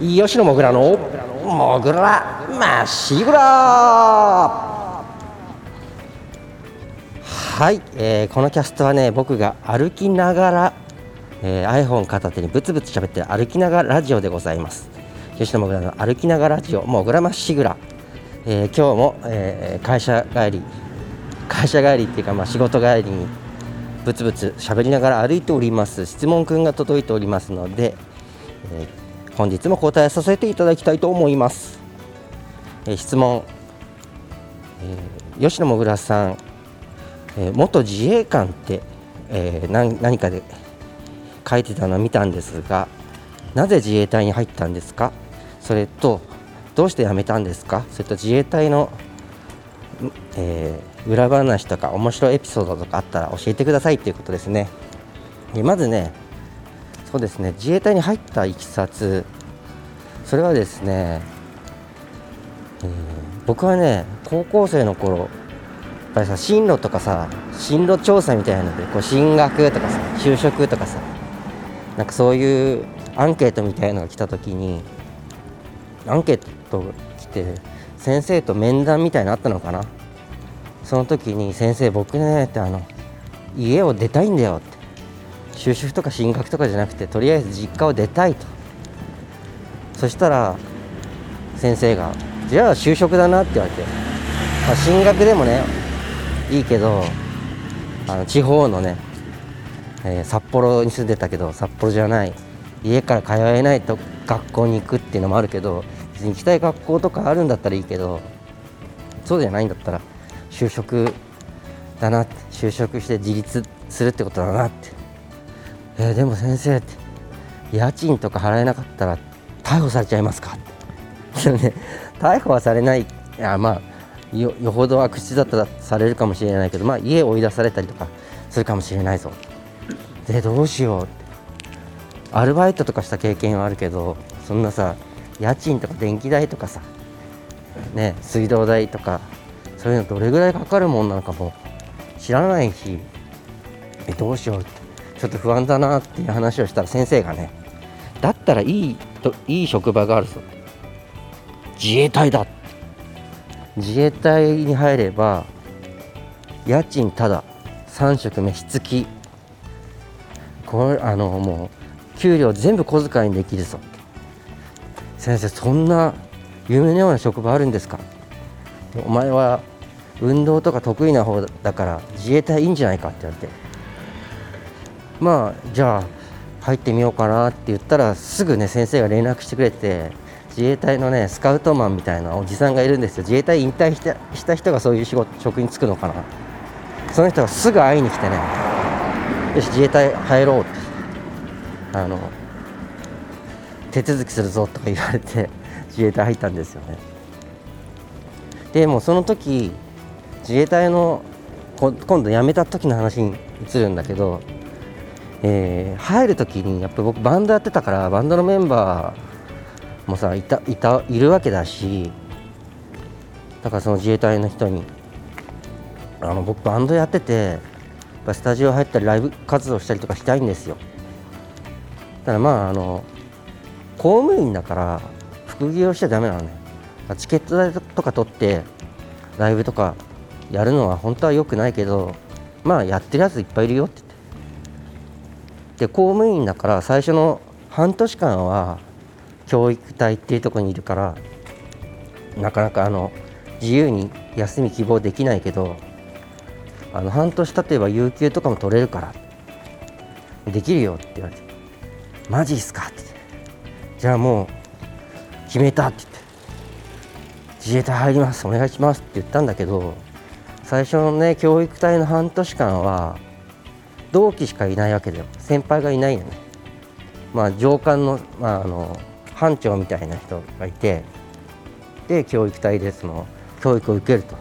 吉野もぐらのもぐら。まっしぐら。はい、えーこのキャストはね僕が歩きながら、えー iPhone 片手にブツブツ喋って歩きながらラジオでございます。吉野もぐらの歩きながらラジオもぐらまっしぐら、えー今日も、えー会社帰り会社帰りっていうか、まあ、仕事帰りにブツブツ喋りながら歩いております。質問くんが届いておりますので、えー本日も答えさせていただきたいと思います、え質問、え吉野もぐらさん、え元自衛官って、えー何かで書いてたのを見たんですがなぜ自衛隊に入ったんですか？それとどうして辞めたんですか？それと自衛隊のえー裏話とか面白いエピソードとかあったら教えてくださいということですね。まずね、そうですね、自衛隊に入ったいきさつ、それはですね、えー僕はね、高校生の頃やっぱりさ、進路とかさ、進路調査みたいなので、こう進学とかさ、就職とかさ、なんかそういうアンケートみたいのが来たときに、アンケート来て、先生と面談みたいなのあったのかな？その時に先生僕ねってあの家を出たいんだよって就職とか進学とかじゃなくてとりあえず実家を出たいと。そしたら先生がじゃあ就職だなって言われて、まあ、進学でもねいいけどあの地方のね、えー札幌に住んでたけど札幌じゃない家から通えないと学校に行くっていうのもあるけど別に行きたい学校とかあるんだったらいいけどそうじゃないんだったら就職だなって就職して自立するってことだなって、えーでも先生って家賃とか払えなかったら逮捕されちゃいますか？って。ね逮捕はされないいやまあよよほど悪質だったらされるかもしれないけどまあ家追い出されたりとかするかもしれないぞ。でどうしようって。アルバイトとかした経験はあるけどそんなさ家賃とか電気代とかさね水道代とかそういうのどれぐらいかかるもんなのかも知らないし。えどうしようって。ちょっと不安だなっていう話をしたら先生がねだったらいいといい職場があるぞ自衛隊だ自衛隊に入れば家賃ただ3食飯付き。これあのもう給料全部小遣いにできるぞ先生そんな夢のような職場あるんですかお前は運動とか得意な方だから自衛隊いいんじゃないか？って言われて。まあじゃあ入ってみようかなって言ったらすぐね先生が連絡してくれて自衛隊のねスカウトマンみたいなおじさんがいるんですよ。自衛隊引退したした人がそういう仕事職に就くのかな。その人がすぐ会いに来てね。よし自衛隊入ろうって。あの手続きするぞとか言われて 自衛隊入ったんですよね。でもその時自衛隊の今度辞めた時の話に移るんだけど、えー入る時にやっぱ僕バンドやってたからバンドのメンバーもさいたいたいるわけだしだからその自衛隊の人にあの僕バンドやっててやっぱスタジオ入ったりライブ活動したりとかしたいんですよ。ただまああの公務員だから副業しちゃダメなのね。チケット代とか取ってライブとかやるのは本当は良くないけどまあやってるやついっぱいいるよってで公務員だから最初の半年間は教育隊っていうところにいるからなかなかあの自由に休み希望できないけどあの半年経てば有給とかも取れるからできるよって言われてマジっすか？って言ってじゃあもう決めたって言って自衛隊入りますお願いしますって言ったんだけど最初のね教育隊の半年間は同期しかいないわけだよ。先輩がいないのね。まあ上官の,、まあ、あの班長みたいな人がいてで教育隊でその教育を受けると。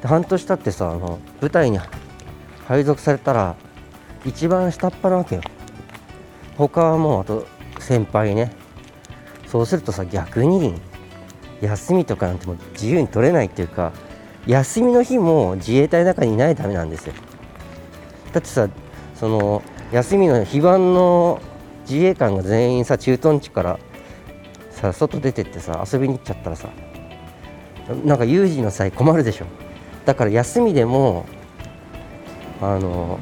で半年経ってさあの部隊に配属されたら一番下っ端なわけよ。他はもうあと先輩ね。そうするとさ逆に休みとかなんてもう自由に取れないっていうか休みの日も自衛隊の中にいないとダメなんですよ。だってさその休みの非番の自衛官が全員さ駐屯地からさ外出てってさ遊びに行っちゃったらさなんか有事の際困るでしょ。だから休みでもあの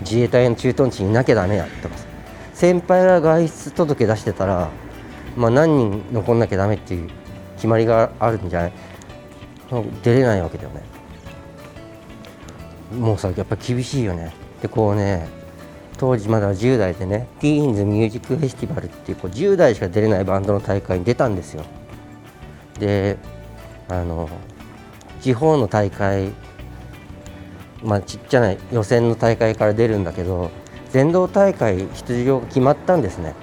自衛隊の駐屯地にいなきゃだめやとかさ先輩が外出届出してたら、まあ、何人残んなきゃだめっていう決まりがあるんじゃない？出れないわけだよね。もうさやっぱ厳しいよね。でこうね当時まだ10代でねティーンズミュージックフェスティバルっていうこう10代しか出れないバンドの大会に出たんですよ。であの地方の大会まあちっちゃな予選の大会から出るんだけど全道大会出場が決まったんですね。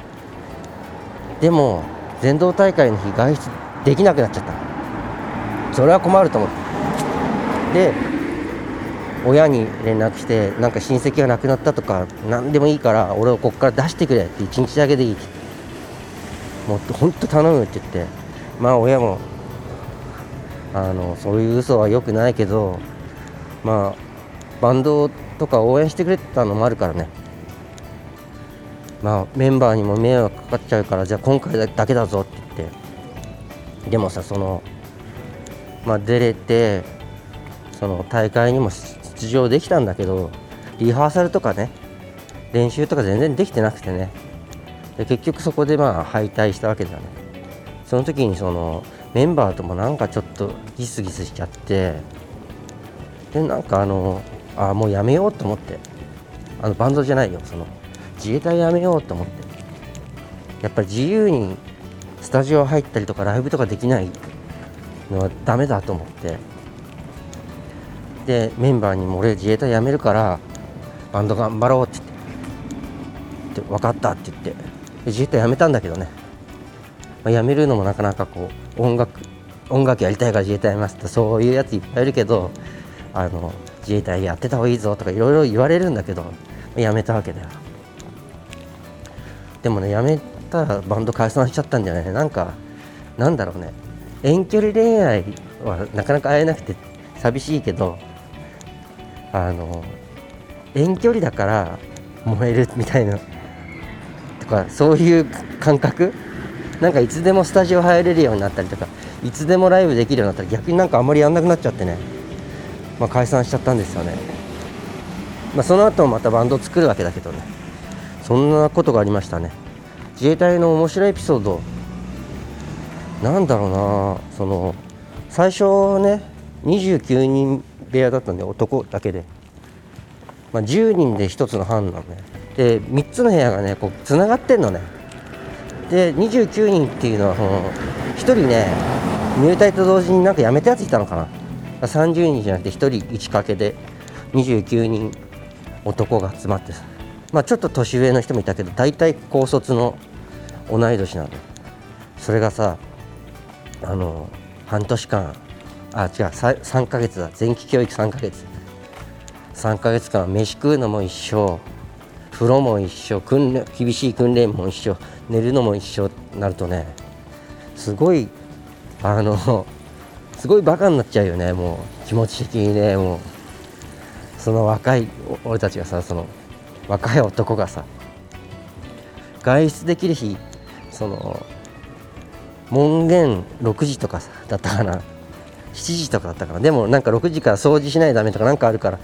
でも全道大会の日外出できなくなっちゃった。それは困ると思ってで親に連絡してなんか親戚が亡くなったとか何でもいいから俺をここから出してくれって1日だけでいいって。もう本当頼むって言って。まあ親もあのそういう嘘はよくないけどまあバンドとか応援してくれてたのもあるからね。まあメンバーにも迷惑かかっちゃうからじゃあ今回だけだぞって言って。でもさそのまあ出れてその大会にも出場できたんだけどリハーサルとかね練習とか全然できてなくてね。で結局そこでまあ敗退したわけだね。その時にそのメンバーともなんかちょっとギスギスしちゃってでなんかあのあもうやめようと思って。あのバンドじゃないよ。その自衛隊やめようと思って。やっぱり自由にスタジオ入ったりとかライブとかできないのはダメだと思って。でメンバーにも俺自衛隊辞めるからバンド頑張ろうって言って。分かったって言って。自衛隊辞めたんだけどね、まあ、辞めるのもなかなかこう音楽音楽やりたいから自衛隊辞めますってそういうやついっぱいいるけどあの自衛隊やってた方がいいぞとかいろいろ言われるんだけど辞めたわけだよ。でもね辞めたらバンド解散しちゃったんじゃない？なんかなんだろうね。遠距離恋愛はなかなか会えなくて寂しいけどあの遠距離だから燃えるみたいな。とかそういう感覚？なんかいつでもスタジオ入れるようになったりとかいつでもライブできるようになったら逆になんかあんまりやんなくなっちゃってね、まあ、解散しちゃったんですよね、まあ、その後またバンド作るわけだけどね。そんなことがありましたね。自衛隊の面白いエピソード。なんだろうなその最初ね29人部屋だったんで男だけで、まあ、10人で1つの班なのね。で3つの部屋がねこうつながってんのね。で29人っていうのはその1人ね入隊と同時になんか辞めたやついたのかな。30人じゃなくて1人1掛けで29人男が集まってさ。まあちょっと年上の人もいたけど大体高卒の同い年なの。それがさあの半年間あ違う3ヶ月だ。前期教育3ヶ月。3ヶ月間飯食うのも一緒。風呂も一緒。訓練厳しい訓練も一緒。寝るのも一緒。なるとねすごいあの すごいバカになっちゃうよねもう。気持ち的にねもう。その若い俺たちがさその若い男がさ外出できる日その門限6時とかさだったかな。7時とかだったからでもなんか6時から掃除しないとダメとかなんかあるから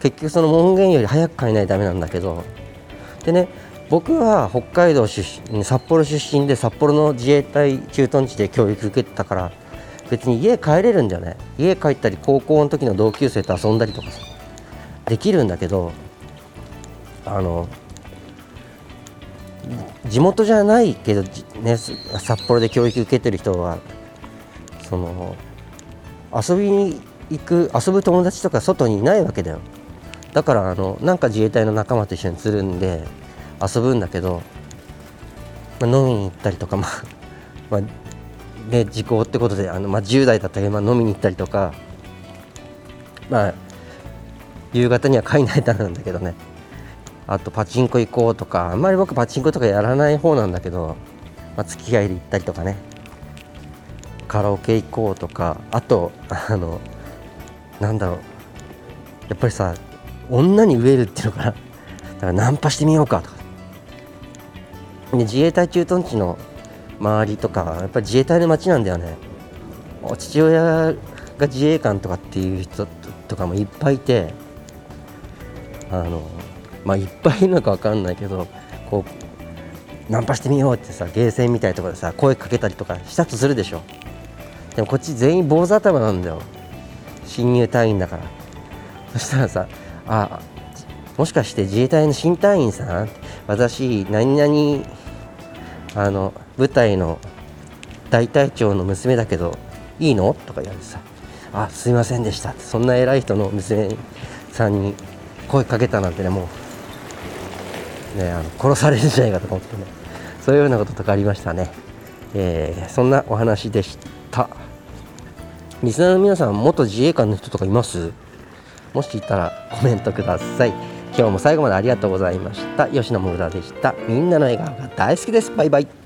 結局その門限より早く帰らないとダメなんだけどでね僕は北海道出身札幌出身で札幌の自衛隊駐屯地で教育受けてたから別に家帰れるんだよね家帰ったり高校の時の同級生と遊んだりとかさできるんだけどあの地元じゃないけど、ね、札幌で教育受けてる人はその遊びに行く遊ぶ友達とか外にいないわけだよ。だからあのなんか自衛隊の仲間と一緒につるんで遊ぶんだけど、まあ、飲みに行ったりとか まあ、まあ、ね時効ってことであの、まあ、10代だったら、まあ、飲みに行ったりとかまあ夕方には帰んないとなんだけどね。あとパチンコ行こうとかあんまり僕パチンコとかやらない方なんだけど、まあ、付き合いで行ったりとかね。カラオケ行こうとかあとあのなんだろう。やっぱりさ女に飢えるっていうのかな。だからナンパしてみようかとか。で自衛隊駐屯地の周りとかやっぱり自衛隊の街なんだよね。父親が自衛官とかっていう人とかもいっぱいいてあのまあいっぱいいるのか分かんないけどこうナンパしてみようってさゲーセンみたいなところでさ声かけたりとかしたとするでしょ。でもこっち全員坊主頭なんだよ。新入隊員だから。そしたらさあもしかして自衛隊の新隊員さん？私何々あの部隊の大隊長の娘だけどいいの？とか言われてさ。あすいませんでした。そんな偉い人の娘さんに声かけたなんてねもうねあの殺されるんじゃないかと思ってね。そういうようなこととかありましたね、えー、そんなお話でした。た。リスナーの皆さん元自衛官の人とかいます？もしいたらコメントください。今日も最後までありがとうございました。吉野無駄でした。みんなの笑顔が大好きです。バイバイ。